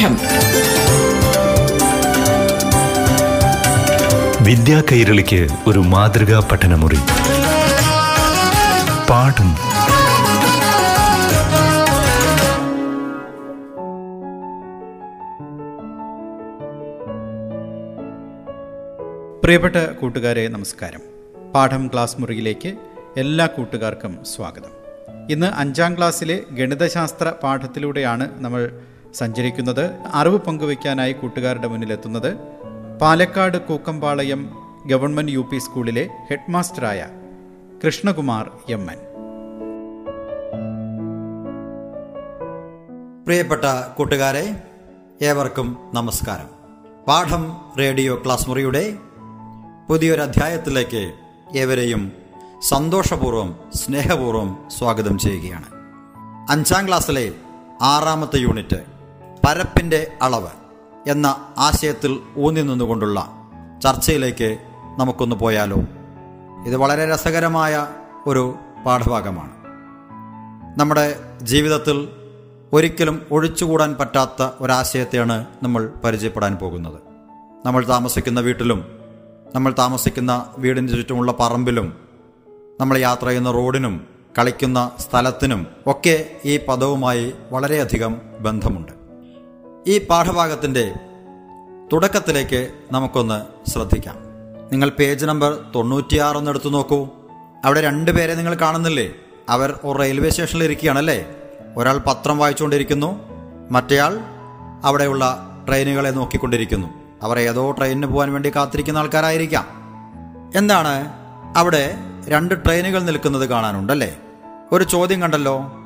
പാഠം വിദ്യാ കൈരളിക്ക് ഒരു മാതൃകാ പഠനമുറി. പാഠം. പ്രിയപ്പെട്ട കൂട്ടുകാരെ നമസ്കാരം. പാഠം ക്ലാസ് മുറിയിലേക്ക് എല്ലാ കൂട്ടുകാർക്കും സ്വാഗതം. ഇന്ന് അഞ്ചാം ക്ലാസ്സിലെ ഗണിതശാസ്ത്ര പാഠത്തിലൂടെയാണ് നമ്മൾ സഞ്ചരിക്കുന്നത് അറിവ് പങ്കുവയ്ക്കാനായി കൂട്ടുകാരുടെ മുന്നിലെത്തുന്നത് Palakkad Kookkampalayam government U P സ്കൂളിലെ ഹെഡ്മാസ്റ്ററായ കൃഷ്ണകുമാർ എം എൻ. പ്രിയപ്പെട്ട കൂട്ടുകാരെ ഏവർക്കും നമസ്കാരം. പാഠം റേഡിയോ ക്ലാസ് മുറിയുടെ പുതിയൊരധ്യായത്തിലേക്ക് ഏവരെയും സന്തോഷപൂർവം സ്നേഹപൂർവം സ്വാഗതം ചെയ്യുകയാണ്. അഞ്ചാം ക്ലാസ്സിലെ ആറാമത്തെ യൂണിറ്റ് പരപ്പിന്റെ അളവ് എന്ന ആശയത്തിൽ ഊന്നി നിന്നുകൊണ്ടുള്ള ചർച്ചയിലേക്ക് നമുക്കൊന്ന് പോയാലോ? ഇത് വളരെ രസകരമായ ഒരു പാഠഭാഗമാണ്. നമ്മുടെ ജീവിതത്തിൽ ഒരിക്കലും ഒഴിച്ചുകൂടാൻ പറ്റാത്ത ഒരാശയത്തെയാണ് നമ്മൾ പരിചയപ്പെടാൻ പോകുന്നത്. നമ്മൾ താമസിക്കുന്ന വീട്ടിലും നമ്മൾ താമസിക്കുന്ന വീടിന് ചുറ്റുമുള്ള പറമ്പിലും നമ്മൾ യാത്ര ചെയ്യുന്ന റോഡിനും കളിക്കുന്ന സ്ഥലത്തിനും ഒക്കെ ഈ പദവുമായി വളരെയധികം ബന്ധമുണ്ട്. ഈ പാഠഭാഗത്തിന്റെ തുടക്കത്തിലേക്ക് നമുക്കൊന്ന് ശ്രദ്ധിക്കാം. നിങ്ങൾ പേജ് നമ്പർ തൊണ്ണൂറ്റിയാറ് ഒന്ന് എടുത്തു നോക്കൂ. അവിടെ രണ്ട് പേരെ നിങ്ങൾ കാണുന്നില്ലേ? അവർ ഒരു റെയിൽവേ സ്റ്റേഷനിൽ ഇരിക്കുകയാണല്ലേ? ഒരാൾ പത്രം വായിച്ചുകൊണ്ടിരിക്കുന്നു മറ്റേയാൾ അവിടെയുള്ള ട്രെയിനുകളെ നോക്കിക്കൊണ്ടിരിക്കുന്നു. അവർ ഏതോ ട്രെയിനിന് പോകാൻ വേണ്ടി കാത്തിരിക്കുന്ന ആൾക്കാരായിരിക്കാം. എന്താണ് അവിടെ രണ്ട് ട്രെയിനുകൾ നിൽക്കുന്നത് കാണാനുണ്ടല്ലേ? ഒരു ചോദ്യം കണ്ടല്ലോ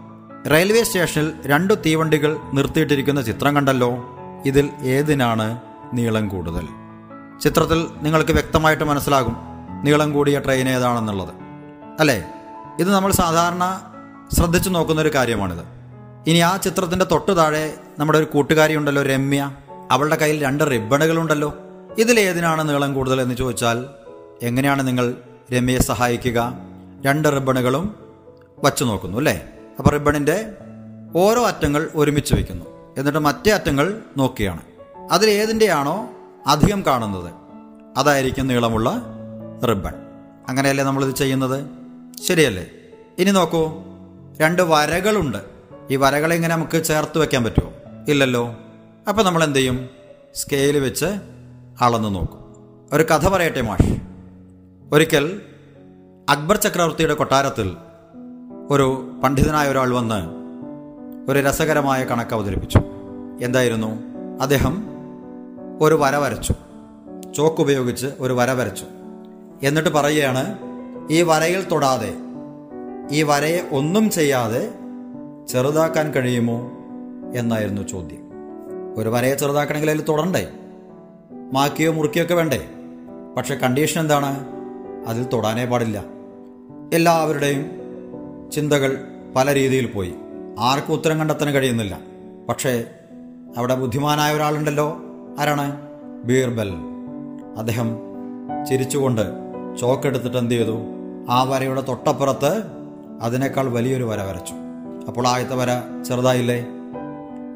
റെയിൽവേ സ്റ്റേഷനിൽ രണ്ടു തീവണ്ടികൾ നിർത്തിയിട്ടിരിക്കുന്ന ചിത്രം കണ്ടല്ലോ. ഇതിൽ ഏതിനാണ് നീളം കൂടുതൽ? ചിത്രത്തിൽ നിങ്ങൾക്ക് വ്യക്തമായിട്ട് മനസ്സിലാകും നീളം കൂടിയ ട്രെയിൻ ഏതാണെന്നുള്ളത്. അല്ലേ? ഇത് നമ്മൾ സാധാരണ ശ്രദ്ധിച്ചു നോക്കുന്ന ഒരു കാര്യമാണിത്. ഇനി ആ ചിത്രത്തിന്റെ തൊട്ടു താഴെ നമ്മുടെ ഒരു കൂട്ടുകാരി ഉണ്ടല്ലോ രമ്യ. അവളുടെ കയ്യിൽ രണ്ട് റിബണുകളുണ്ടല്ലോ. ഇതിൽ ഏതിനാണ് നീളം കൂടുതൽ എന്ന് ചോദിച്ചാൽ എങ്ങനെയാണ് നിങ്ങൾ രമ്യയെ സഹായിക്കുക? രണ്ട് റിബണുകളും വച്ചു നോക്കുന്നു അല്ലേ? അപ്പോൾ റിബണിന്റെ ഓരോ അറ്റങ്ങൾ ഒരുമിച്ച് വയ്ക്കുന്നു എന്നിട്ട് മറ്റേ അറ്റങ്ങൾ നോക്കിയാണ്. അതിൽ ഏതിന്റെയാണോ അധികം കാണുന്നത്? അതായിരിക്കും നീളമുള്ള റിബൺ അങ്ങനെയല്ലേ നമ്മളിത് ചെയ്യുന്നത്? ശരിയല്ലേ? ഇനി നോക്കൂ. രണ്ട് വരകളുണ്ട്. ഈ വരകളെ ഇങ്ങനെ നമുക്ക് ചേർത്ത് വെക്കാൻ പറ്റുമോ? ഇല്ലല്ലോ. അപ്പോൾ നമ്മൾ എന്ത് ചെയ്യും? സ്കെയിൽ വെച്ച് അളന്ന് നോക്കും. ഒരു കഥ പറയട്ടെ മാഷ്? ഒരിക്കൽ അക്ബർ ചക്രവർത്തിയുടെ കൊട്ടാരത്തിൽ ഒരു പണ്ഡിതനായ ഒരാൾ വന്ന് ഒരു രസകരമായ കണക്ക് അവതരിപ്പിച്ചു. എന്തായിരുന്നു? അദ്ദേഹം ഒരു വര വരച്ചു. ചോക്ക് ഉപയോഗിച്ച് ഒരു വര വരച്ചു. എന്നിട്ട് പറയുകയാണ് ഈ വരയിൽ തൊടാതെ ഈ വരയെ ഒന്നും ചെയ്യാതെ ചെറുതാക്കാൻ കഴിയുമോ? എന്നായിരുന്നു ചോദ്യം. ഒരു വരയെ ചെറുതാക്കണമെങ്കിൽ അതിൽ തൊടണ്ടേ? മാക്കിയോ മുറുക്കിയോ ഒക്കെ വേണ്ടേ? പക്ഷെ കണ്ടീഷൻ എന്താണ്? അതിൽ തൊടാനേ പാടില്ല. എല്ലാവരുടെയും ചിന്തകൾ പല രീതിയിൽ പോയി. ആർക്കും ഉത്തരം കണ്ടെത്താൻ കഴിയുന്നില്ല. പക്ഷേ അവിടെ ബുദ്ധിമാനായ ഒരാളുണ്ടല്ലോ. ആരാണ്? ബീർബൽ അദ്ദേഹം ചിരിച്ചുകൊണ്ട് ചോക്കെടുത്തിട്ട് എന്ത് ചെയ്തു? ആ വരയുടെ തൊട്ടപ്പുറത്ത് അതിനേക്കാൾ വലിയൊരു വര വരച്ചു. അപ്പോൾ ആദ്യത്തെ വര ചെറുതായില്ലേ?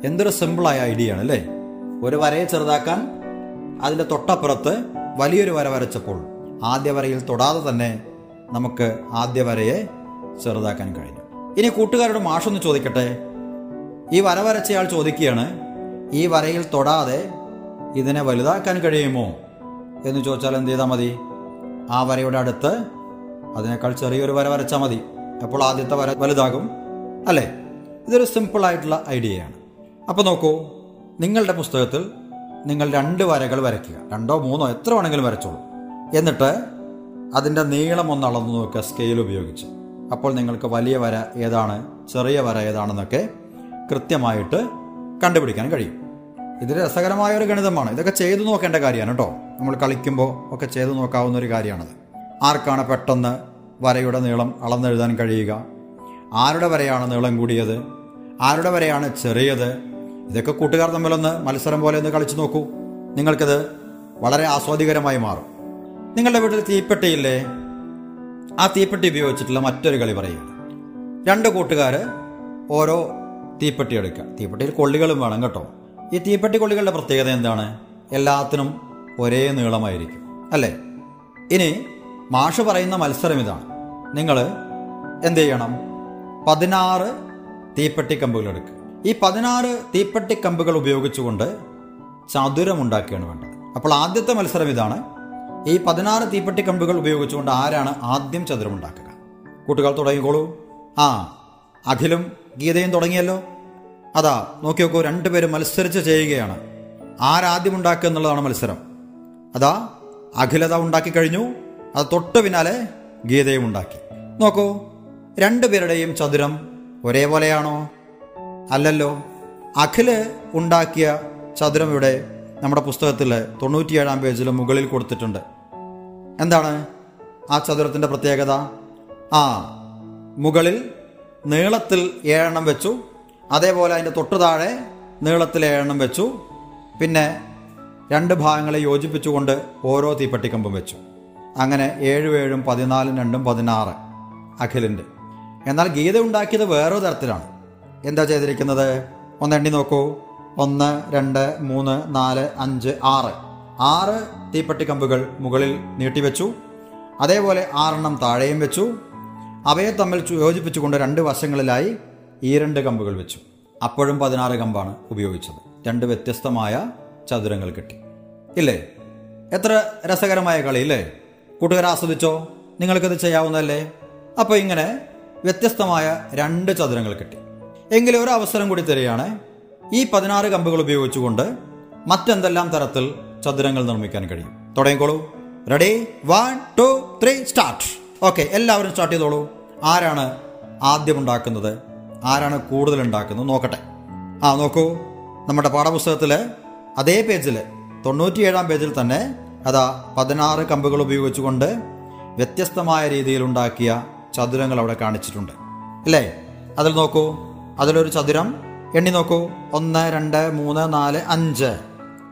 എന്തൊരു സിമ്പിളായ ഐഡിയ ആണ് അല്ലേ? ഒരു വരയെ ചെറുതാക്കാൻ അതിന്റെ തൊട്ടപ്പുറത്ത് വലിയൊരു വര വരച്ചപ്പോൾ ആദ്യ വരയിൽ തൊടാതെ തന്നെ നമുക്ക് ആദ്യ വരയെ ചെറുതാക്കാൻ കഴിഞ്ഞു. ഇനി കൂട്ടുകാരോട് മാഷൊന്ന് ചോദിക്കട്ടെ? ഈ വര വരച്ചയാൾ ചോദിക്കുകയാണ് ഈ വരയിൽ തൊടാതെ ഇതിനെ വലുതാക്കാൻ കഴിയുമോ? എന്ന് ചോദിച്ചാൽ എന്ത് ചെയ്താൽ മതി? ആ വരയുടെ അടുത്ത് അതിനേക്കാൾ ചെറിയൊരു വര വരച്ചാൽ മതി. അപ്പോൾ ആദ്യത്തെ വര വലുതാകും അല്ലേ? ഇതൊരു സിമ്പിൾ ആയിട്ടുള്ള ഐഡിയയാണ് അപ്പോൾ നോക്കൂ നിങ്ങളുടെ പുസ്തകത്തിൽ നിങ്ങൾ രണ്ട് വരകൾ വരയ്ക്കുക. രണ്ടോ മൂന്നോ എത്ര വേണമെങ്കിലും വരച്ചോളൂ. എന്നിട്ട് അതിന്റെ നീളം ഒന്ന് അളന്നു നോക്കുക സ്കെയിൽ ഉപയോഗിച്ച്. അപ്പോൾ നിങ്ങൾക്ക് വലിയ വര ഏതാണ്? ചെറിയ വര ഏതാണെന്നൊക്കെ കൃത്യമായിട്ട് കണ്ടുപിടിക്കാൻ കഴിയും. ഇത് രസകരമായ ഒരു ഗണിതമാണ്. ഇതൊക്കെ ചെയ്തു നോക്കേണ്ട കാര്യമാണ് കേട്ടോ. നമ്മൾ കളിക്കുമ്പോൾ ഒക്കെ ചെയ്തു നോക്കാവുന്ന ഒരു കാര്യമാണത്. ആർക്കാണ് പെട്ടെന്ന് വരയുടെ നീളം അളന്നെഴുതാൻ കഴിയുക? ആരുടെ വരെയാണ് നീളം കൂടിയത്? ആരുടെ വരെയാണ് ചെറിയത്? ഇതൊക്കെ കൂട്ടുകാർ തമ്മിലൊന്ന് മത്സരം പോലെ ഒന്ന് കളിച്ചു നോക്കൂ. നിങ്ങൾക്കിത് വളരെ ആസ്വാദികരമായി മാറും. നിങ്ങളുടെ വീട്ടിൽ തീപ്പെട്ടിയില്ലേ? ആ തീപ്പെട്ടി ഉപയോഗിച്ചിട്ടുള്ള മറ്റൊരു കളി പറയുകയാണ് രണ്ട് കൂട്ടുകാർ ഓരോ തീപ്പെട്ടി എടുക്കുക. തീപ്പെട്ടിയിൽ കൊള്ളികളും വേണം കേട്ടോ. ഈ തീപ്പെട്ടി കൊള്ളികളുടെ പ്രത്യേകത എന്താണ്? എല്ലാത്തിനും ഒരേ നീളമായിരിക്കും. അല്ലേ? ഇനി മാഷ് പറയുന്ന മത്സരം ഇതാണ്. നിങ്ങൾ എന്ത് ചെയ്യണം? പതിനാറ് തീപ്പെട്ടി കമ്പുകൾ എടുക്കുക. ഈ പതിനാറ് തീപ്പെട്ടി കമ്പുകൾ ഉപയോഗിച്ചുകൊണ്ട് ചതുരം ഉണ്ടാക്കുകയാണ് വേണ്ടത്. അപ്പോൾ ആദ്യത്തെ മത്സരം ഇതാണ്. ഈ പതിനാറ് തീപ്പെട്ടി കമ്പുകൾ ഉപയോഗിച്ചുകൊണ്ട് ആരാണ് ആദ്യം ചതുരമുണ്ടാക്കുക? കൂട്ടുകാർ തുടങ്ങിക്കോളൂ. ആ അഖിലും ഗീതയും തുടങ്ങിയല്ലോ. അതാ നോക്കി നോക്കൂ രണ്ടുപേരും മത്സരിച്ച് ചെയ്യുകയാണ്. ആരാദ്യം ഉണ്ടാക്കുക എന്നുള്ളതാണ് മത്സരം. അതാ അഖിലത ഉണ്ടാക്കി കഴിഞ്ഞു. അത് തൊട്ട് പിന്നാലെ ഗീതയും ഉണ്ടാക്കി. നോക്കൂ രണ്ടുപേരുടെയും ചതുരം ഒരേപോലെയാണോ? അല്ലല്ലോ അഖിൽ ഉണ്ടാക്കിയ ചതുരം ഇവിടെ നമ്മുടെ പുസ്തകത്തിൽ തൊണ്ണൂറ്റിയേഴാം പേജിൽ മുകളിൽ കൊടുത്തിട്ടുണ്ട്. എന്താണ് ആ ചതുരത്തിന്റെ പ്രത്യേകത? ആ മുകളിൽ നീളത്തിൽ ഏഴെണ്ണം വെച്ചു. അതേപോലെ അതിന്റെ തൊട്ടു താഴെ നീളത്തിൽ ഏഴെണ്ണം വെച്ചു. പിന്നെ രണ്ട് ഭാഗങ്ങളെ യോജിപ്പിച്ചുകൊണ്ട് ഓരോ തീപ്പെട്ടിക്കമ്പും വെച്ചു. അങ്ങനെ ഏഴും ഏഴും പതിനാലും രണ്ടും പതിനാറ് അഖിലിന്റെ എന്നാൽ ഗീത ഉണ്ടാക്കിയത് വേറൊരു തരത്തിലാണ്. എന്താ ചെയ്തിരിക്കുന്നത്? ഒന്ന് എണ്ണി നോക്കൂ. ഒന്ന് രണ്ട് മൂന്ന് നാല് അഞ്ച് ആറ്. ആറ് തീപ്പെട്ടിക്കമ്പുകൾ മുകളിൽ നീട്ടിവെച്ചു. അതേപോലെ ആറെണ്ണം താഴെയും വെച്ചു. അവയെ തമ്മിൽ യോജിപ്പിച്ചുകൊണ്ട് രണ്ട് വശങ്ങളിലായി ഈ രണ്ട് കമ്പുകൾ വെച്ചു. അപ്പോഴും പതിനാറ് കമ്പാണ് ഉപയോഗിച്ചത്. രണ്ട് വ്യത്യസ്തമായ ചതുരങ്ങൾ കിട്ടി. ഇല്ലേ? എത്ര രസകരമായ കളി ഇല്ലേ? കൂട്ടുകാർ ആസ്വദിച്ചോ? നിങ്ങൾക്കത് ചെയ്യാവുന്നതല്ലേ? അപ്പോൾ ഇങ്ങനെ വ്യത്യസ്തമായ രണ്ട് ചതുരങ്ങൾ കിട്ടി. എങ്കിലും ഒരു അവസരം കൂടി തരികയാണ്. ഈ പതിനാറ് കമ്പുകൾ ഉപയോഗിച്ചുകൊണ്ട് മറ്റെന്തെല്ലാം തരത്തിൽ ചതുരങ്ങൾ നിർമ്മിക്കാൻ കഴിയും. തുടങ്ങിക്കോളൂ. Ready one two three start okay എല്ലാവരും സ്റ്റാർട്ട് ചെയ്തോളൂ. ആരാണ് ആദ്യം ഉണ്ടാക്കുന്നത് ആരാണ് കൂടുതൽ ഉണ്ടാക്കുന്നത് നോക്കട്ടെ. ആ നോക്കൂ. നമ്മുടെ പാഠപുസ്തകത്തിൽ അതേ പേജിൽ തൊണ്ണൂറ്റിയേഴാം പേജിൽ തന്നെ അതാ പതിനാറ് കമ്പുകൾ ഉപയോഗിച്ചുകൊണ്ട് വ്യത്യസ്തമായ രീതിയിൽ ഉണ്ടാക്കിയ ചതുരങ്ങൾ അവിടെ കാണിച്ചിട്ടുണ്ട്. അല്ലേ? അതിൽ നോക്കൂ. അതിലൊരു ചതുരം. എണ്ണി നോക്കൂ. ഒന്ന് രണ്ട് മൂന്ന് നാല് അഞ്ച്.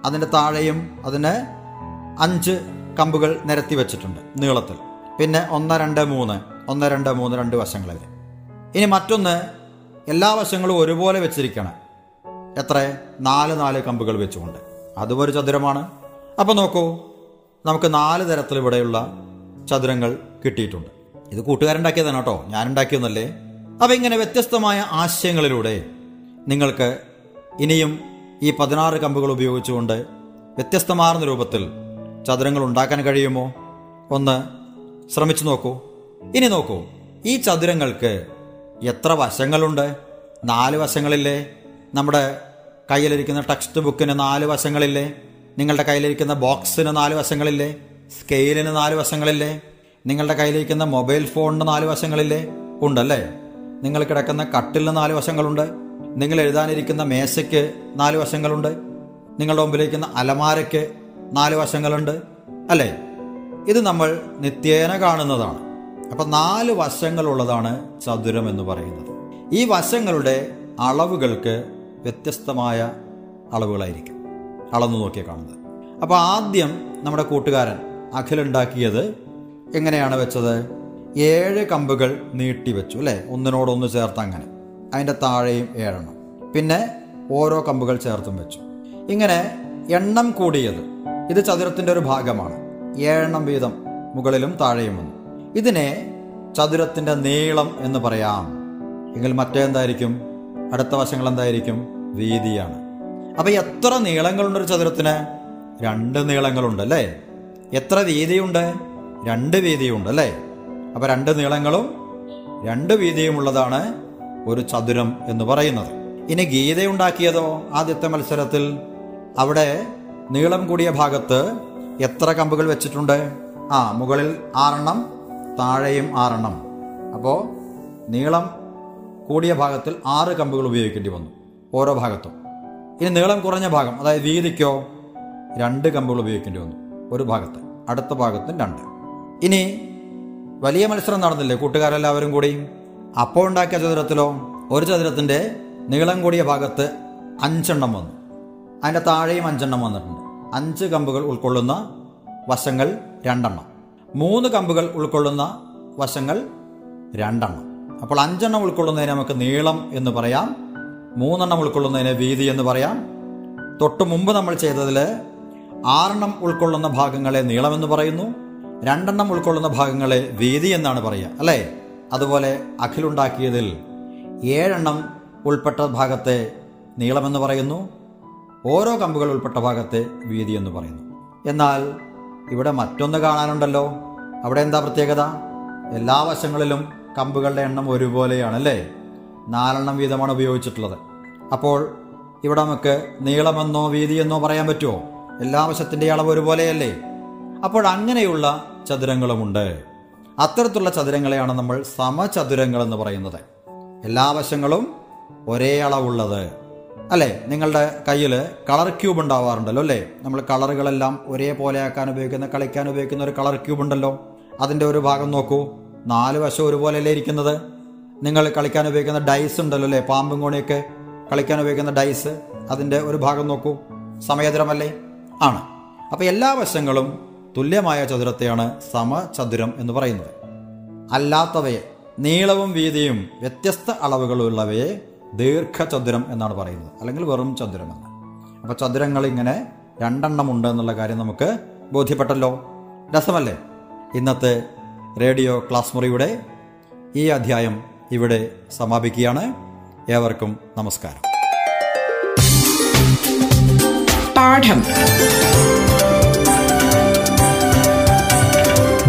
അതിന്റെ താഴെയും അതിന് അഞ്ച് കമ്പുകൾ നിരത്തി വെച്ചിട്ടുണ്ട് നീളത്തിൽ. പിന്നെ ഒന്ന് രണ്ട് മൂന്ന്. ഒന്ന് രണ്ട് മൂന്ന് രണ്ട് വശങ്ങളിൽ. ഇനി മറ്റൊന്ന് എല്ലാ വശങ്ങളും ഒരുപോലെ വെച്ചിരിക്കണം. എത്ര? നാല് നാല് കമ്പുകൾ വെച്ചുകൊണ്ട്. അതും ഒരു ചതുരമാണ്. അപ്പോൾ നോക്കൂ നമുക്ക് നാല് തരത്തിൽ ഇവിടെയുള്ള ചതുരങ്ങൾ കിട്ടിയിട്ടുണ്ട്. ഇത് കൂട്ടുകാരുണ്ടാക്കിയതാണ് കേട്ടോ. ഞാൻ ഉണ്ടാക്കിയൊന്നല്ലേ അപ്പം ഇങ്ങനെ വ്യത്യസ്തമായ ആശയങ്ങളിലൂടെ നിങ്ങൾക്ക് ഇനിയും ഈ പതിനാറ് കമ്പുകൾ ഉപയോഗിച്ചുകൊണ്ട് വ്യത്യസ്തമാർന്ന രൂപത്തിൽ ചതുരങ്ങൾ ഉണ്ടാക്കാൻ കഴിയുമോ? ഒന്ന് ശ്രമിച്ചു നോക്കൂ. ഇനി നോക്കൂ. ഈ ചതുരങ്ങൾക്ക് എത്ര വശങ്ങളുണ്ട്? നാല് വശങ്ങളില്ലേ? നമ്മുടെ കയ്യിലിരിക്കുന്ന ടെക്സ്റ്റ് ബുക്കിന് നാല് വശങ്ങളില്ലേ? നിങ്ങളുടെ കയ്യിലിരിക്കുന്ന ബോക്സിന് നാല് വശങ്ങളില്ലേ? സ്കെയിലിന് നാല് വശങ്ങളില്ലേ? നിങ്ങളുടെ കയ്യിലിരിക്കുന്ന മൊബൈൽ ഫോണിന് നാല് വശങ്ങളില്ലേ? ഉണ്ടല്ലേ? നിങ്ങൾ കിടക്കുന്ന കട്ടിലിന് നാല് വശങ്ങളുണ്ട്. നിങ്ങൾ എഴുതാനിരിക്കുന്ന മേശയ്ക്ക് നാല് വശങ്ങളുണ്ട്. നിങ്ങളുടെ മുമ്പിലിരിക്കുന്ന അലമാരയ്ക്ക് നാല് വശങ്ങളുണ്ട്. അല്ലേ? ഇത് നമ്മൾ നിത്യേന കാണുന്നതാണ്. അപ്പൊ നാല് വശങ്ങളുള്ളതാണ് ചതുരം എന്ന് പറയുന്നത്. ഈ വശങ്ങളുടെ അളവുകൾക്ക് വ്യത്യസ്തമായ അളവുകളായിരിക്കും. അളന്നു നോക്കിയാൽ കാണുന്നത്. അപ്പോൾ ആദ്യം നമ്മുടെ കൂട്ടുകാരൻ അഖിലുണ്ടാക്കിയത് എങ്ങനെയാണ് വെച്ചത്? ഏഴ് കമ്പുകൾ നീട്ടി വെച്ചു അല്ലേ? ഒന്നിനോടൊന്ന് ചേർത്ത് അങ്ങനെ. അതിന്റെ താഴെയും ഏഴെണ്ണം. പിന്നെ ഓരോ കമ്പുകൾ ചേർത്തും വെച്ചു. ഇങ്ങനെ എണ്ണം കൂടിയത് ഇത് ചതുരത്തിന്റെ ഒരു ഭാഗമാണ്. ഏഴെണ്ണം വീതം മുകളിലും താഴെയും വന്നു. ഇതിനെ ചതുരത്തിന്റെ നീളം എന്ന് പറയാം. എങ്കിൽ മറ്റേന്തായിരിക്കും? അടുത്ത വശങ്ങൾ എന്തായിരിക്കും? വീതിയാണ്. അപ്പം എത്ര നീളങ്ങളുണ്ട് ഒരു ചതുരത്തിന്? രണ്ട് നീളങ്ങളുണ്ട് അല്ലേ? എത്ര വീതിയുണ്ട്? രണ്ട് വീതിയുണ്ട് അല്ലേ? അപ്പം രണ്ട് നീളങ്ങളും രണ്ട് വീതിയുമുള്ളതാണ് ഒരു ചതുരം എന്ന് പറയുന്നത്. ഇനി ഗീതയുണ്ടാക്കിയതോ ആദ്യത്തെ മത്സരത്തിൽ അവിടെ നീളം കൂടിയ ഭാഗത്ത് എത്ര കമ്പുകൾ വെച്ചിട്ടുണ്ട്? ആ മുകളിൽ ആറെണ്ണം താഴെയും ആറെണ്ണം. അപ്പോൾ നീളം കൂടിയ ഭാഗത്തിൽ ആറ് കമ്പുകൾ ഉപയോഗിക്കേണ്ടി വന്നു ഓരോ ഭാഗത്തും. ഇനി നീളം കുറഞ്ഞ ഭാഗം അതായത് വീതിക്കോ രണ്ട് കമ്പുകൾ ഉപയോഗിക്കേണ്ടി വന്നു ഒരു ഭാഗത്ത് അടുത്ത ഭാഗത്തും രണ്ട്. ഇനി വലിയ മത്സരം നടന്നില്ലേ കൂട്ടുകാരെല്ലാവരും കൂടി? അപ്പോൾ ഉണ്ടാക്കിയ ചതുരത്തിലോ ഒരു ചതുരത്തിന്റെ നീളം കൂടിയ ഭാഗത്ത് അഞ്ചെണ്ണം വന്നു. അതിന്റെ താഴെയും അഞ്ചെണ്ണം വന്നിട്ടുണ്ട്. അഞ്ച് കമ്പുകൾ ഉൾക്കൊള്ളുന്ന വശങ്ങൾ രണ്ടെണ്ണം. മൂന്ന് കമ്പുകൾ ഉൾക്കൊള്ളുന്ന വശങ്ങൾ രണ്ടെണ്ണം. അപ്പോൾ അഞ്ചെണ്ണം ഉൾക്കൊള്ളുന്നതിനെ നമുക്ക് നീളം എന്ന് പറയാം. മൂന്നെണ്ണം ഉൾക്കൊള്ളുന്നതിനെ വീതി എന്ന് പറയാം. തൊട്ട് മുമ്പ് നമ്മൾ ചെയ്തതിൽ ആറെണ്ണം ഉൾക്കൊള്ളുന്ന ഭാഗങ്ങളെ നീളമെന്ന് പറയുന്നു. രണ്ടെണ്ണം ഉൾക്കൊള്ളുന്ന ഭാഗങ്ങളെ വീതി എന്നാണ് പറയുക. അല്ലേ? അതുപോലെ അഖിലുണ്ടാക്കിയതിൽ ഏഴെണ്ണം ഉൾപ്പെട്ട ഭാഗത്തെ നീളമെന്ന് പറയുന്നു. ഓരോ കമ്പുകൾ ഉൾപ്പെട്ട ഭാഗത്തെ വീതി എന്ന് പറയുന്നു. എന്നാൽ ഇവിടെ മറ്റൊന്ന് കാണാനുണ്ടല്ലോ. അവിടെ എന്താ പ്രത്യേകത? എല്ലാ വശങ്ങളിലും കമ്പുകളുടെ എണ്ണം ഒരുപോലെയാണ് അല്ലേ നാലെണ്ണം വീതമാണ് ഉപയോഗിച്ചിട്ടുള്ളത്. അപ്പോൾ ഇവിടെ നമുക്ക് നീളമെന്നോ വീതിയെന്നോ പറയാൻ പറ്റുമോ? എല്ലാ വശത്തിന്റെ അളവ് ഒരുപോലെയല്ലേ? അപ്പോൾ അങ്ങനെയുള്ള ചതുരങ്ങളുമുണ്ട്. അത്തരത്തിലുള്ള ചതുരങ്ങളെയാണ് നമ്മൾ സമചതുരങ്ങൾ എന്ന് പറയുന്നത്. എല്ലാ വശങ്ങളും ഒരേ അളവുള്ളത്. അല്ലേ? നിങ്ങളുടെ കയ്യിൽ കളർ ക്യൂബ് ഉണ്ടാവാറുണ്ടല്ലോ അല്ലേ? നമ്മൾ കളറുകളെല്ലാം ഒരേപോലെ ആക്കാൻ ഉപയോഗിക്കുന്ന കളിക്കാൻ ഉപയോഗിക്കുന്ന ഒരു കളർ ക്യൂബ് ഉണ്ടല്ലോ. അതിന്റെ ഒരു ഭാഗം നോക്കൂ. നാല് വശം ഒരുപോലെയല്ലേ ഇരിക്കുന്നത്? നിങ്ങൾ കളിക്കാൻ ഉപയോഗിക്കുന്ന ഡൈസ് ഉണ്ടല്ലോ അല്ലേ? പാമ്പും കോണിയൊക്കെ കളിക്കാൻ ഉപയോഗിക്കുന്ന ഡൈസ് അതിന്റെ ഒരു ഭാഗം നോക്കൂ. സമയതരമല്ലേ ആണ്. അപ്പോൾ എല്ലാ വശങ്ങളും തുല്യമായ ചതുരത്തെയാണ് സമചതുരം എന്ന് പറയുന്നത്. അല്ലാത്തവയെ നീളവും വീതിയും വ്യത്യസ്ത അളവുകളുള്ളവയെ ദീർഘചതുരം എന്നാണ് പറയുന്നത്. അല്ലെങ്കിൽ വെറും ചതുരം എന്ന് അപ്പോൾ ചതുരങ്ങൾ ഇങ്ങനെ രണ്ടെണ്ണം ഉണ്ട് എന്നുള്ള കാര്യം നമുക്ക് ബോധ്യപ്പെട്ടല്ലോ. രസമല്ലേ? ഇന്നത്തെ റേഡിയോ ക്ലാസ് മുറിയുടെ ഈ അധ്യായം ഇവിടെ സമാപിക്കുകയാണ്. ഏവർക്കും നമസ്കാരം. പാഠം.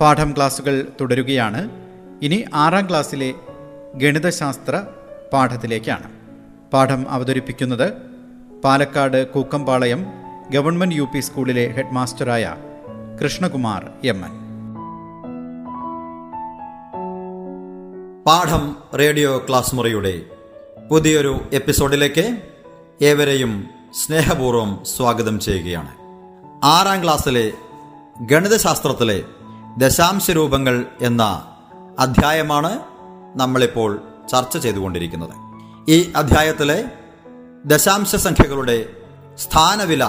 പാഠം ക്ലാസ്സുകൾ തുടരുകയാണ്. ഇനി ആറാം ക്ലാസ്സിലെ ഗണിതശാസ്ത്ര പാഠത്തിലേക്കാണ്. പാഠം അവതരിപ്പിക്കുന്നത് Palakkad Kookkampalayam government U P സ്കൂളിലെ ഹെഡ്മാസ്റ്ററായ കൃഷ്ണകുമാർ എം എൻ. പാഠം റേഡിയോ ക്ലാസ് മുറിയുടെ പുതിയൊരു എപ്പിസോഡിലേക്ക് ഏവരെയും സ്നേഹപൂർവം സ്വാഗതം ചെയ്യുകയാണ്. ആറാം ക്ലാസ്സിലെ ഗണിതശാസ്ത്രത്തിലെ ദശാംശ രൂപങ്ങൾ എന്ന അധ്യായമാണ് നമ്മളിപ്പോൾ ചർച്ച ചെയ്തുകൊണ്ടിരിക്കുന്നത്. ഈ അധ്യായത്തിലെ ദശാംശ സംഖ്യകളുടെ സ്ഥാനവില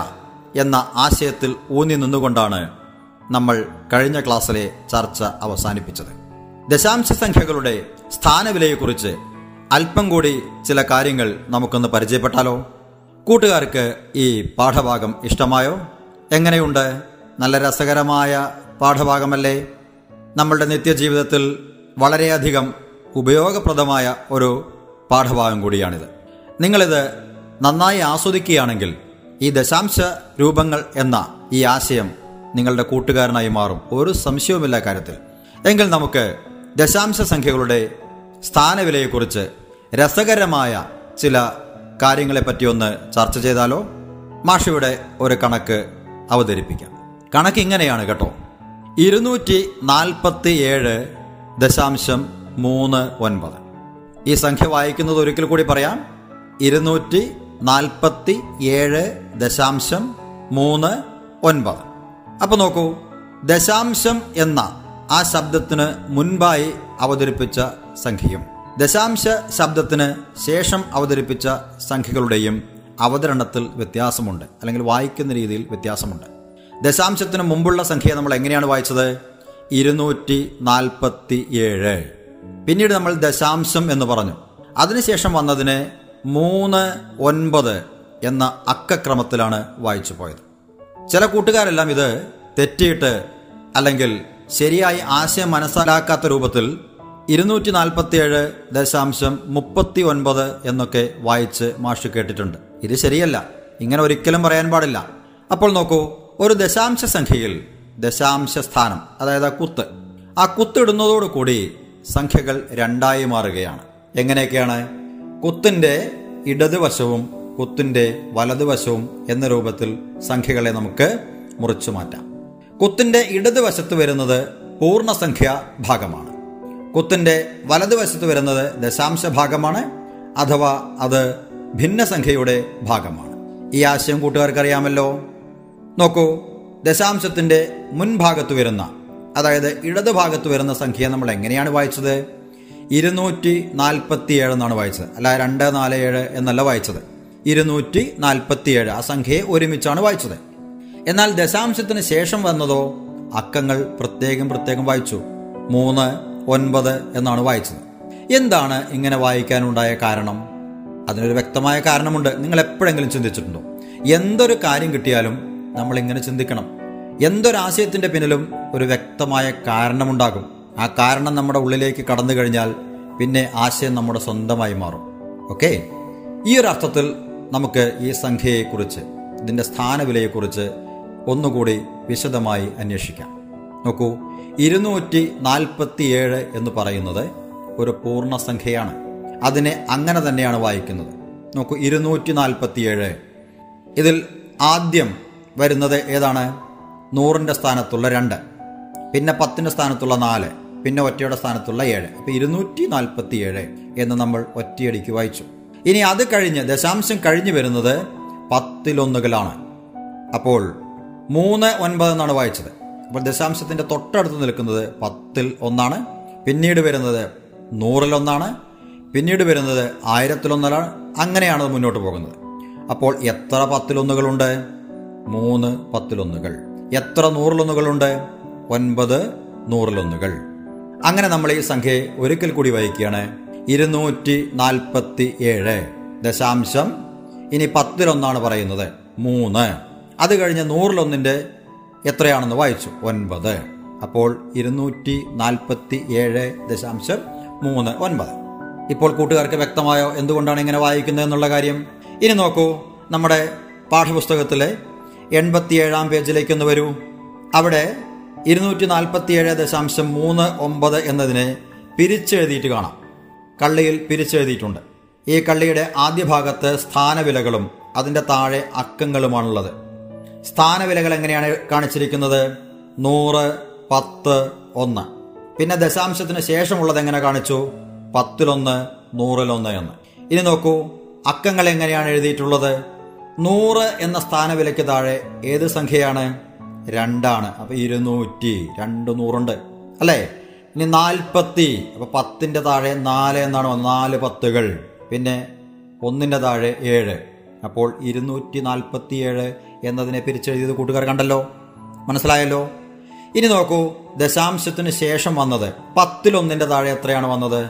എന്ന ആശയത്തിൽ ഊന്നി നിന്നുകൊണ്ടാണ് നമ്മൾ കഴിഞ്ഞ ക്ലാസ്സിലെ ചർച്ച അവസാനിപ്പിച്ചത്. ദശാംശ സംഖ്യകളുടെ സ്ഥാനവിലയെക്കുറിച്ച് അല്പം കൂടി ചില കാര്യങ്ങൾ നമുക്കൊന്ന് പരിചയപ്പെട്ടാലോ? കൂട്ടുകാർക്ക് ഈ പാഠഭാഗം ഇഷ്ടമായോ? എങ്ങനെയുണ്ട്? നല്ല രസകരമായ പാഠഭാഗമല്ലേ? നമ്മളുടെ നിത്യജീവിതത്തിൽ വളരെയധികം ഉപയോഗപ്രദമായ ഒരു പാഠഭാഗം കൂടിയാണിത്. നിങ്ങളിത് നന്നായി ആസ്വദിക്കുകയാണെങ്കിൽ ഈ ദശാംശ രൂപങ്ങൾ എന്ന ഈ ആശയം നിങ്ങളുടെ കൂട്ടുകാരനായി മാറും. ഒരു സംശയവുമില്ല കാര്യത്തിൽ. എങ്കിൽ നമുക്ക് ദശാംശ സംഖ്യകളുടെ സ്ഥാനവിലയെക്കുറിച്ച് രസകരമായ ചില കാര്യങ്ങളെപ്പറ്റി ഒന്ന് ചർച്ച ചെയ്താലോ? മാഷിയുടെ ഒരു കണക്ക് അവതരിപ്പിക്കാം. കണക്ക് ഇങ്ങനെയാണ് കേട്ടോ. ഇരുന്നൂറ്റി നാൽപ്പത്തി ഏഴ് ദശാംശം മൂന്ന് ഒൻപത്. ഈ സംഖ്യ വായിക്കുന്നത് ഒരിക്കൽ കൂടി പറയാം. ഇരുന്നൂറ്റി നാൽപ്പത്തി ഏഴ് ദശാംശം മൂന്ന് ഒൻപത്. അപ്പൊ നോക്കൂ ദശാംശം എന്ന ആ ശബ്ദത്തിന് മുൻപായി അവതരിപ്പിച്ച സംഖ്യയും ദശാംശ ശബ്ദത്തിന് ശേഷം അവതരിപ്പിച്ച സംഖ്യകളുടെയും അവതരണത്തിൽ വ്യത്യാസമുണ്ട് അല്ലെങ്കിൽ വായിക്കുന്ന രീതിയിൽ വ്യത്യാസമുണ്ട്. ദശാംശത്തിന് മുമ്പുള്ള സംഖ്യ നമ്മൾ എങ്ങനെയാണ് വായിച്ചത്? ഇരുന്നൂറ്റി നാൽപ്പത്തി ഏഴ് പിന്നീട് നമ്മൾ ദശാംശം എന്ന് പറഞ്ഞു. അതിനുശേഷം വന്നതിനെ മൂന്ന് ഒൻപത് എന്ന അക്കക്രമത്തിലാണ് വായിച്ചു പോയത്. ചില കൂട്ടുകാരെല്ലാം ഇത് തെറ്റിയിട്ട് അല്ലെങ്കിൽ ശരിയായി ആശയം മനസ്സിലാക്കാത്ത രൂപത്തിൽ ഇരുന്നൂറ്റി നാൽപ്പത്തിയേഴ് ദശാംശം മുപ്പത്തി ഒൻപത് എന്നൊക്കെ വായിച്ച് മാഷ് കേട്ടിട്ടുണ്ട്. ഇത് ശരിയല്ല. ഇങ്ങനെ ഒരിക്കലും പറയാൻ പാടില്ല. അപ്പോൾ നോക്കൂ ഒരു ദശാംശ സംഖ്യയിൽ ദശാംശ സ്ഥാനം അതായത് ആ കുത്ത്. ആ കുത്തിടുന്നതോടുകൂടി സംഖ്യകൾ രണ്ടായി മാറുകയാണ്. എങ്ങനെയൊക്കെയാണ്? കുത്തിന്റെ ഇടതുവശവും കുത്തിന്റെ വലതുവശവും എന്ന രൂപത്തിൽ സംഖ്യകളെ നമുക്ക് മുറിച്ചു മാറ്റാം. കുത്തിന്റെ ഇടതുവശത്ത് വരുന്നത് പൂർണസംഖ്യ ഭാഗമാണ്. കുത്തിന്റെ വലതുവശത്ത് വരുന്നത് ദശാംശ ഭാഗമാണ് അഥവാ അത് ഭിന്നസംഖ്യയുടെ ഭാഗമാണ്. ഈ ആശയം കൂട്ടുകാർക്ക് അറിയാമല്ലോ നോക്കൂ ദശാംശത്തിന്റെ മുൻഭാഗത്ത് വരുന്ന അതായത് ഇടതുഭാഗത്ത് വരുന്ന സംഖ്യ നമ്മൾ എങ്ങനെയാണ് വായിച്ചത്? ഇരുന്നൂറ്റി നാൽപ്പത്തി ഏഴ് എന്നാണ് വായിച്ചത്. അല്ല രണ്ട് നാല് ഏഴ് എന്നല്ല വായിച്ചത്. ഇരുന്നൂറ്റി നാൽപ്പത്തി ഏഴ് ആ സംഖ്യയെ ഒരുമിച്ചാണ് വായിച്ചത്. എന്നാൽ ദശാംശത്തിന് ശേഷം വന്നതോ അക്കങ്ങൾ പ്രത്യേകം പ്രത്യേകം വായിച്ചു. മൂന്ന് ഒൻപത് എന്നാണ് വായിച്ചത്. എന്താണ് ഇങ്ങനെ വായിക്കാനുണ്ടായ കാരണം? അതിനൊരു വ്യക്തമായ കാരണമുണ്ട്. നിങ്ങൾ എപ്പോഴെങ്കിലും ചിന്തിച്ചിട്ടുണ്ടോ? എന്തൊരു കാര്യം കിട്ടിയാലും നമ്മൾ ഇങ്ങനെ ചിന്തിക്കണം. എന്തൊരാശയത്തിന്റെ പിന്നിലും ഒരു വ്യക്തമായ കാരണമുണ്ടാകും. ആ കാരണം നമ്മുടെ ഉള്ളിലേക്ക് കടന്നു കഴിഞ്ഞാൽ പിന്നെ ആശയം നമ്മുടെ സ്വന്തമായി മാറും. ഓക്കെ? ഈ ഒരു അർത്ഥത്തിൽ നമുക്ക് ഈ സംഖ്യയെക്കുറിച്ച് ഇതിന്റെ സ്ഥാനവിലയെക്കുറിച്ച് ഒന്നുകൂടി വിശദമായി അന്വേഷിക്കാം. നോക്കൂ ഇരുന്നൂറ്റി നാൽപ്പത്തിയേഴ് എന്ന് പറയുന്നത് ഒരു പൂർണസംഖ്യയാണ് അതിനെ അങ്ങനെ തന്നെയാണ് വായിക്കുന്നത്. നോക്കൂ ഇരുന്നൂറ്റി നാൽപ്പത്തിയേഴ് ഇതിൽ ആദ്യം വരുന്നത് ഏതാണ്? നൂറിന്റെ സ്ഥാനത്തുള്ള രണ്ട്. പിന്നെ പത്തിന്റെ സ്ഥാനത്തുള്ള നാല്. പിന്നെ ഒറ്റയുടെ സ്ഥാനത്തുള്ള ഏഴ്. അപ്പോൾ ഇരുന്നൂറ്റി നാൽപ്പത്തി ഏഴ് എന്ന് നമ്മൾ ഒറ്റയടിക്ക് വായിച്ചു. ഇനി അത് കഴിഞ്ഞ് ദശാംശം കഴിഞ്ഞ് വരുന്നത് പത്തിലൊന്നുകളാണ് അപ്പോൾ മൂന്ന് ഒൻപത് എന്നാണ് വായിച്ചത്. അപ്പോൾ ദശാംശത്തിന്റെ തൊട്ടടുത്ത് നിൽക്കുന്നത് പത്തിൽ ഒന്നാണ്. പിന്നീട് വരുന്നത് നൂറിലൊന്നാണ് പിന്നീട് വരുന്നത് ആയിരത്തിലൊന്നാണ് അങ്ങനെയാണ് മുന്നോട്ട് പോകുന്നത്. അപ്പോൾ എത്ര പത്തിലൊന്നുകളുണ്ട്? മൂന്ന് പത്തിലൊന്നുകൾ. എത്ര നൂറിലൊന്നുകളുണ്ട്? ഒൻപത് നൂറിലൊന്നുകൾ. അങ്ങനെ നമ്മൾ ഈ സംഖ്യയെ ഒരിക്കൽ കൂടി വഹിക്കുകയാണ് ഇരുന്നൂറ്റി നാൽപ്പത്തി ഏഴ് ദശാംശം. ഇനി പത്തിലൊന്നാണ് പറയുന്നത്. മൂന്ന്. അത് കഴിഞ്ഞ് നൂറിലൊന്നിന്റെ എത്രയാണെന്ന് വായിച്ചു? ഒൻപത്. അപ്പോൾ ഇരുന്നൂറ്റി നാൽപ്പത്തി ഏഴ് ദശാംശം മൂന്ന് ഒൻപത്. ഇപ്പോൾ കൂട്ടുകാർക്ക് വ്യക്തമായോ? എന്തുകൊണ്ടാണ് ഇങ്ങനെ വായിക്കുന്നത് എന്നുള്ള കാര്യം? ഇനി നോക്കൂ. നമ്മുടെ പാഠപുസ്തകത്തിലെ എൺപത്തിയേഴാം പേജിലേക്ക് ഒന്ന് വരൂ. അവിടെ ഇരുന്നൂറ്റി നാൽപ്പത്തിയേഴ് ദശാംശം മൂന്ന് ഒമ്പത് എന്നതിനെ പിരിച്ചെഴുതിയിട്ട് കാണാം. കള്ളിയിൽ പിരിച്ചെഴുതിയിട്ടുണ്ട്. ഈ കള്ളിയുടെ ആദ്യ ഭാഗത്ത് സ്ഥാനവിലകളും അതിന്റെ താഴെ അക്കങ്ങളുമാണുള്ളത്. സ്ഥാനവിലകൾ എങ്ങനെയാണ് കാണിച്ചിരിക്കുന്നത്? നൂറ് പത്ത് ഒന്ന്. പിന്നെ ദശാംശത്തിന് ശേഷമുള്ളത് എങ്ങനെ കാണിച്ചു? പത്തിലൊന്ന് നൂറിലൊന്ന് എന്ന്. ഇനി നോക്കൂ അക്കങ്ങൾ എങ്ങനെയാണ് എഴുതിയിട്ടുള്ളത്? നൂറ് എന്ന സ്ഥാനവിലയ്ക്ക് താഴെ ഏത് സംഖ്യയാണ്? രണ്ടാണ്. അപ്പൊ ഇരുന്നൂറ്റി രണ്ട് നൂറുണ്ട്. അല്ലേ? ഇനി നാൽപ്പത്തി. അപ്പൊ പത്തിന്റെ താഴെ നാല് എന്നാണ്. നാല് പത്തുകൾ. പിന്നെ ഒന്നിന്റെ താഴെ ഏഴ്. അപ്പോൾ ഇരുന്നൂറ്റി നാൽപ്പത്തി ഏഴ് എന്നതിനെ പിരിച്ചെഴുതിയത് കൂട്ടുകാർ കണ്ടല്ലോ? മനസ്സിലായല്ലോ? ഇനി നോക്കൂ. ദശാംശത്തിന് ശേഷം വന്നത് പത്തിലൊന്നിന്റെ താഴെ എത്രയാണ് വന്നത്?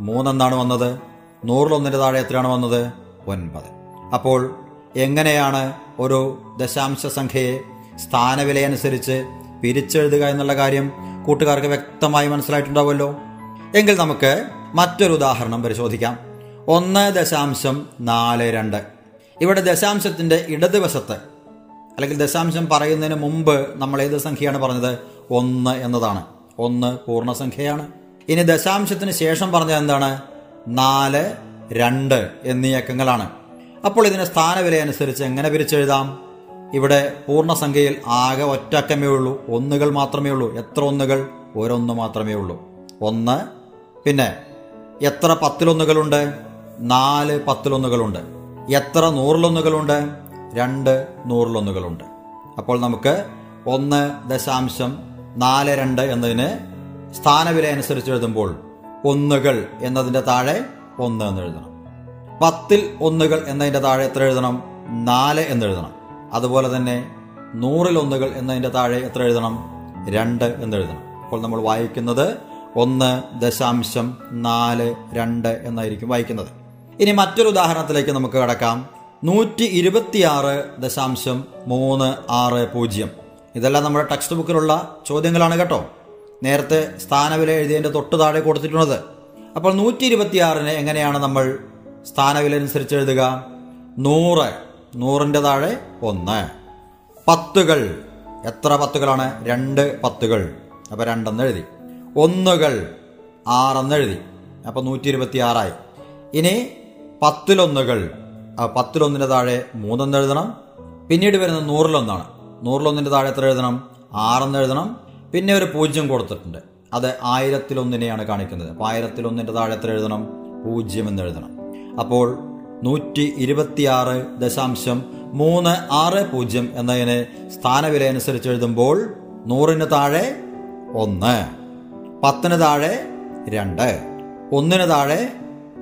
മൂന്നെന്നാണ് വന്നത്. നൂറിലൊന്നിന്റെ താഴെ എത്രയാണ് വന്നത്? ഒൻപത്. അപ്പോൾ എങ്ങനെയാണ് ഒരു ദശാംശ സംഖ്യയെ സ്ഥാനവിലയനുസരിച്ച് പിരിച്ചെഴുതുക എന്നുള്ള കാര്യം കൂട്ടുകാർക്ക് വ്യക്തമായി മനസ്സിലായിട്ടുണ്ടാവുമല്ലോ? എങ്കിൽ നമുക്ക് മറ്റൊരു ഉദാഹരണം പരിശോധിക്കാം. ഒന്ന് ദശാംശം നാല് രണ്ട്. ഇവിടെ ദശാംശത്തിന്റെ ഇടതുവശത്ത് അല്ലെങ്കിൽ ദശാംശം പറയുന്നതിന് മുമ്പ് നമ്മൾ ഏത് സംഖ്യയാണ് പറഞ്ഞത്? ഒന്ന് എന്നതാണ്. ഒന്ന് പൂർണസംഖ്യയാണ് ഇനി ദശാംശത്തിന് ശേഷം പറഞ്ഞത് എന്താണ്? നാല് രണ്ട് എന്നീ അക്കങ്ങളാണ്. അപ്പോൾ ഇതിന് സ്ഥാനവില അനുസരിച്ച് എങ്ങനെ പിരിച്ചെഴുതാം? ഇവിടെ പൂർണസംഖ്യയിൽ ആകെ ഒറ്റക്കമേ ഉള്ളൂ. ഒന്നുകൾ മാത്രമേ ഉള്ളൂ. എത്ര ഒന്നുകൾ? ഒരൊന്ന് മാത്രമേ ഉള്ളൂ. ഒന്ന് പിന്നെ എത്ര പത്തിലൊന്നുകളുണ്ട്? നാല് പത്തിലൊന്നുകളുണ്ട്. എത്ര നൂറിലൊന്നുകളുണ്ട്? രണ്ട് നൂറിലൊന്നുകളുണ്ട്. അപ്പോൾ നമുക്ക് ഒന്ന് ദശാംശം നാല് രണ്ട് എന്നതിന് സ്ഥാനവില അനുസരിച്ച് എഴുതുമ്പോൾ ഒന്നുകൾ എന്നതിന്റെ താഴെ ഒന്ന് എന്ന് എഴുതണം. പത്തിൽ ഒന്നുകൾ എന്നതിന്റെ താഴെ എത്ര എഴുതണം? നാല് എന്ന് എഴുതണം. അതുപോലെ തന്നെ നൂറിൽ ഒന്നുകൾ എന്നതിന്റെ താഴെ എത്ര എഴുതണം? രണ്ട് എന്ന് എഴുതണം. അപ്പോൾ നമ്മൾ വായിക്കുന്നത് ഒന്ന് ദശാംശം നാല് രണ്ട് എന്നായിരിക്കും വായിക്കുന്നത്. ഇനി മറ്റൊരു ഉദാഹരണത്തിലേക്ക് നമുക്ക് കടക്കാം. നൂറ്റി ഇരുപത്തിയാറ് ദശാംശം മൂന്ന് ആറ് പൂജ്യം. ഇതെല്ലാം നമ്മുടെ ടെക്സ്റ്റ് ബുക്കിലുള്ള ചോദ്യങ്ങളാണ് കേട്ടോ. നേരത്തെ സ്ഥാനവില എഴുതിയതിന്റെ തൊട്ട് താഴെ കൊടുത്തിട്ടുള്ളത്. അപ്പോൾ നൂറ്റി ഇരുപത്തിയാറിന് എങ്ങനെയാണ് നമ്മൾ സ്ഥാനവില അനുസരിച്ച് എഴുതുക നൂറ്. നൂറിന്റെ താഴെ ഒന്ന്. പത്തുകൾ. എത്ര പത്തുകളാണ്? രണ്ട് പത്തുകൾ. അപ്പോൾ രണ്ടെന്ന് എഴുതി. ഒന്നുകൾ. ആറെന്ന് എഴുതി. അപ്പോൾ നൂറ്റി ഇരുപത്തി ആറായി ഇനി പത്തിലൊന്നുകൾ. പത്തിലൊന്നിന്റെ താഴെ മൂന്നെന്ന് എഴുതണം. പിന്നീട് വരുന്നത് നൂറിലൊന്നാണ്. നൂറിലൊന്നിന്റെ താഴെ എത്ര എഴുതണം? ആറെന്ന് എഴുതണം. പിന്നെ ഒരു പൂജ്യം കൊടുത്തിട്ടുണ്ട്. അത് ആയിരത്തിലൊന്നിനെയാണ് കാണിക്കുന്നത്. അപ്പോൾ ആയിരത്തിലൊന്നിന്റെ താഴെ എത്ര എഴുതണം? പൂജ്യം എന്ന് എഴുതണം. അപ്പോൾ നൂറ്റി ഇരുപത്തിയാറ് ദശാംശം മൂന്ന് ആറ് പൂജ്യം എന്നതിന് സ്ഥാനവില അനുസരിച്ച് എഴുതുമ്പോൾ നൂറിന് താഴെ ഒന്ന് പത്തിന് താഴെ രണ്ട് ഒന്നിന് താഴെ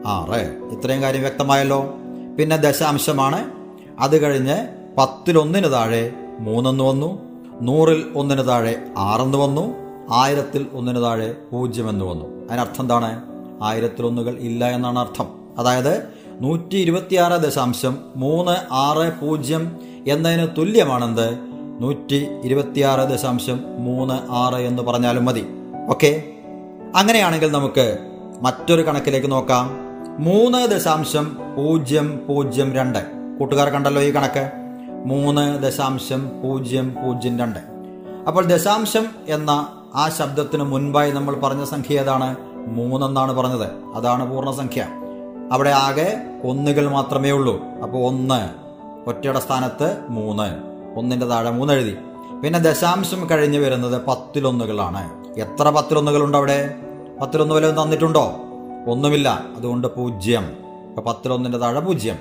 ആറ്. ഇത്രയും കാര്യം വ്യക്തമായല്ലോ. പിന്നെ ദശാംശമാണ്. അത് കഴിഞ്ഞ് പത്തിലൊന്നിന് താഴെ മൂന്നെന്ന് വന്നു നൂറിൽ ഒന്നിന് താഴെ ആറെന്ന് വന്നു ആയിരത്തിൽ ഒന്നിന് താഴെ പൂജ്യം എന്ന് വന്നു. അതിനർത്ഥം എന്താണ്? ആയിരത്തിൽ ഒന്നുകൾ ഇല്ല എന്നാണ് അർത്ഥം. അതായത് നൂറ്റി ഇരുപത്തിയാറ് ദശാംശം മൂന്ന് ആറ് പൂജ്യം എന്നതിന് തുല്യമാണെന്ത്? നൂറ്റി ഇരുപത്തിയാറ് ദശാംശം മൂന്ന് ആറ് എന്ന് പറഞ്ഞാലും മതി. ഓക്കെ? അങ്ങനെയാണെങ്കിൽ നമുക്ക് മറ്റൊരു കണക്കിലേക്ക് നോക്കാം. മൂന്ന് ദശാംശം പൂജ്യം പൂജ്യം രണ്ട്. കൂട്ടുകാർ കണ്ടല്ലോ ഈ കണക്ക്. മൂന്ന് ദശാംശം പൂജ്യം പൂജ്യം രണ്ട്. അപ്പോൾ ദശാംശം എന്ന ആ ശബ്ദത്തിന് മുൻപായി നമ്മൾ പറഞ്ഞ സംഖ്യ ഏതാണ്? മൂന്നെന്നാണ് പറഞ്ഞത്. അതാണ് പൂർണസംഖ്യ. അവിടെ ആകെ ഒന്നുകൾ മാത്രമേ ഉള്ളൂ. അപ്പോൾ ഒന്ന് ഒറ്റയുടെ സ്ഥാനത്ത് മൂന്ന് ഒന്നിന്റെ താഴെ മൂന്ന് എഴുതി. പിന്നെ ദശാംശം കഴിഞ്ഞ് വരുന്നത് പത്തിലൊന്നുകളാണ്. എത്ര പത്തിലൊന്നുകളുണ്ട് അവിടെ? പത്തിലൊന്ന് വല്ലതും തന്നിട്ടുണ്ടോ? ഒന്നുമില്ല. അതുകൊണ്ട് പൂജ്യം. ഇപ്പം പത്തിലൊന്നിന്റെ താഴെ പൂജ്യം.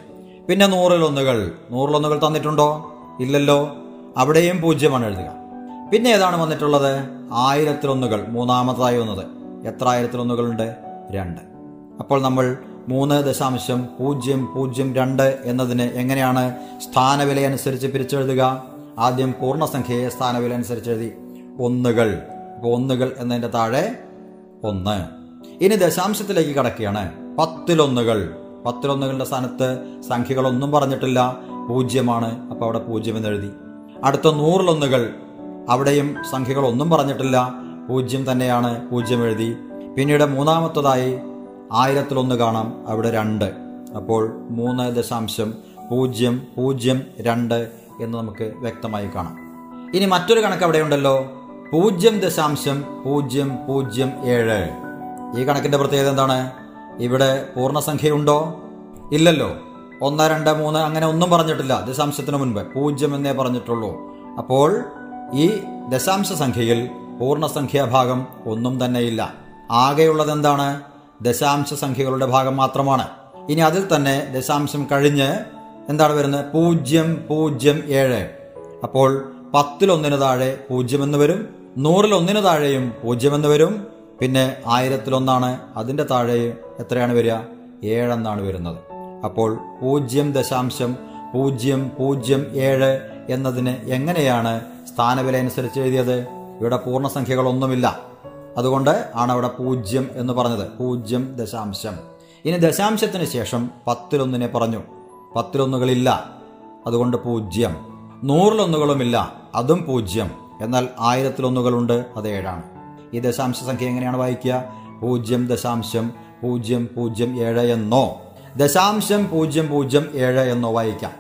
പിന്നെ നൂറിലൊന്നുകൾ. നൂറിലൊന്നുകൾ തന്നിട്ടുണ്ടോ? ഇല്ലല്ലോ. അവിടെയും പൂജ്യമാണ് എഴുതുക. പിന്നെ ഏതാണ് വന്നിട്ടുള്ളത്? ആയിരത്തിലൊന്നുകൾ. മൂന്നാമതായി വന്നത്. എത്ര ആയിരത്തിലൊന്നുകളുണ്ട്? രണ്ട്. അപ്പോൾ നമ്മൾ മൂന്ന് ദശാംശം പൂജ്യം പൂജ്യം രണ്ട് എന്നതിന് എങ്ങനെയാണ് സ്ഥാനവില അനുസരിച്ച് പിരിച്ചെഴുതുക? ആദ്യം പൂർണസംഖ്യയെ സ്ഥാനവില അനുസരിച്ച് എഴുതി. ഒന്നുകൾ. അപ്പോൾ ഒന്നുകൾ എന്നതിന്റെ താഴെ ഒന്ന്. ഇനി ദശാംശത്തിലേക്ക് കടക്കുകയാണ്. പത്തിലൊന്നുകൾ. പത്തിലൊന്നുകളുടെ സ്ഥാനത്ത് സംഖ്യകളൊന്നും പറഞ്ഞിട്ടില്ല. പൂജ്യമാണ്. അപ്പോൾ അവിടെ പൂജ്യം എന്ന് എഴുതി. അടുത്ത നൂറിലൊന്നുകൾ. അവിടെയും സംഖ്യകളൊന്നും പറഞ്ഞിട്ടില്ല. പൂജ്യം തന്നെയാണ്. പൂജ്യം എഴുതി. പിന്നീട് മൂന്നാമത്തതായി ആയിരത്തിലൊന്ന് കാണാം. അവിടെ രണ്ട്. അപ്പോൾ മൂന്ന് ദശാംശം പൂജ്യം പൂജ്യം രണ്ട് എന്ന് നമുക്ക് വ്യക്തമായി കാണാം. ഇനി മറ്റൊരു കണക്ക് അവിടെ ഉണ്ടല്ലോ പൂജ്യം ദശാംശം പൂജ്യം പൂജ്യം ഏഴ്. ഈ കണക്കിന്റെ പ്രത്യേകത എന്താണ്? ഇവിടെ പൂർണസംഖ്യയുണ്ടോ? ഇല്ലല്ലോ. ഒന്ന് രണ്ട് മൂന്ന് അങ്ങനെ ഒന്നും പറഞ്ഞിട്ടില്ല. ദശാംശത്തിന് മുൻപ്. പൂജ്യം എന്നേ പറഞ്ഞിട്ടുള്ളൂ. അപ്പോൾ ഈ ദശാംശ സംഖ്യയിൽ പൂർണസംഖ്യാഭാഗം ഒന്നും തന്നെയില്ല. ആകെയുള്ളത് എന്താണ്? ദശാംശ സംഖ്യകളുടെ ഭാഗം മാത്രമാണ്. ഇനി അതിൽ തന്നെ ദശാംശം കഴിഞ്ഞ് എന്താണ് വരുന്നത്? പൂജ്യം പൂജ്യം ഏഴ്. അപ്പോൾ പത്തിലൊന്നിന് താഴെ പൂജ്യം എന്ന് വരും. നൂറിലൊന്നിന് താഴെയും പൂജ്യം എന്ന് വരും. പിന്നെ ആയിരത്തിലൊന്നാണ്. അതിന്റെ താഴെ എത്രയാണ് വരിക? ഏഴെന്നാണ് വരുന്നത്. അപ്പോൾ പൂജ്യം ദശാംശം പൂജ്യം പൂജ്യം ഏഴ് എന്നതിന് എങ്ങനെയാണ് സ്ഥാനവില അനുസരിച്ച് എഴുതിയത്? ഇവിടെ പൂർണസംഖ്യകളൊന്നുമില്ല. അതുകൊണ്ട് ആണ് അവിടെ പൂജ്യം എന്ന് പറഞ്ഞത്. പൂജ്യം ദശാംശം. ഇനി ദശാംശത്തിന് ശേഷം പത്തിലൊന്നിനെ പറഞ്ഞു. പത്തിലൊന്നുകളില്ല അതുകൊണ്ട് പൂജ്യം. നൂറിലൊന്നുകളുമില്ല അതും പൂജ്യം. എന്നാൽ ആയിരത്തിലൊന്നുകളുണ്ട് അത് ഏഴാണ്. ഈ ദശാംശ സംഖ്യ എങ്ങനെയാണ് വായിക്കുക? പൂജ്യം ദശാംശം പൂജ്യം പൂജ്യം ഏഴ് എന്നോ? ദശാംശം പൂജ്യം പൂജ്യം ഏഴ് എന്നോ വായിക്കാം.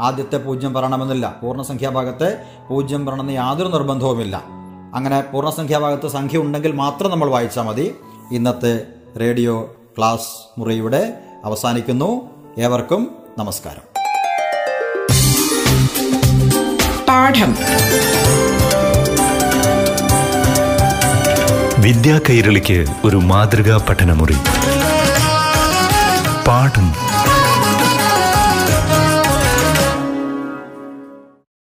ആദ്യത്തെ പൂജ്യം പറയണമെന്നില്ല. പൂർണസംഖ്യാഭാഗത്തെ പൂജ്യം പറയണമെന്ന് യാതൊരു നിർബന്ധവുമില്ല. അങ്ങനെ പൂർണസംഖ്യാഭാഗത്ത് സംഖ്യ ഉണ്ടെങ്കിൽ മാത്രം നമ്മൾ വായിച്ചാൽ മതി. ഇന്നത്തെ റേഡിയോ ക്ലാസ് മുറിയുടെ അവസാനിക്കുന്നു. ഏവർക്കും നമസ്കാരം. പാഠം. വിദ്യാ കൈരളിക്ക് ഒരു മാതൃകാ പഠനമുറി. പാഠം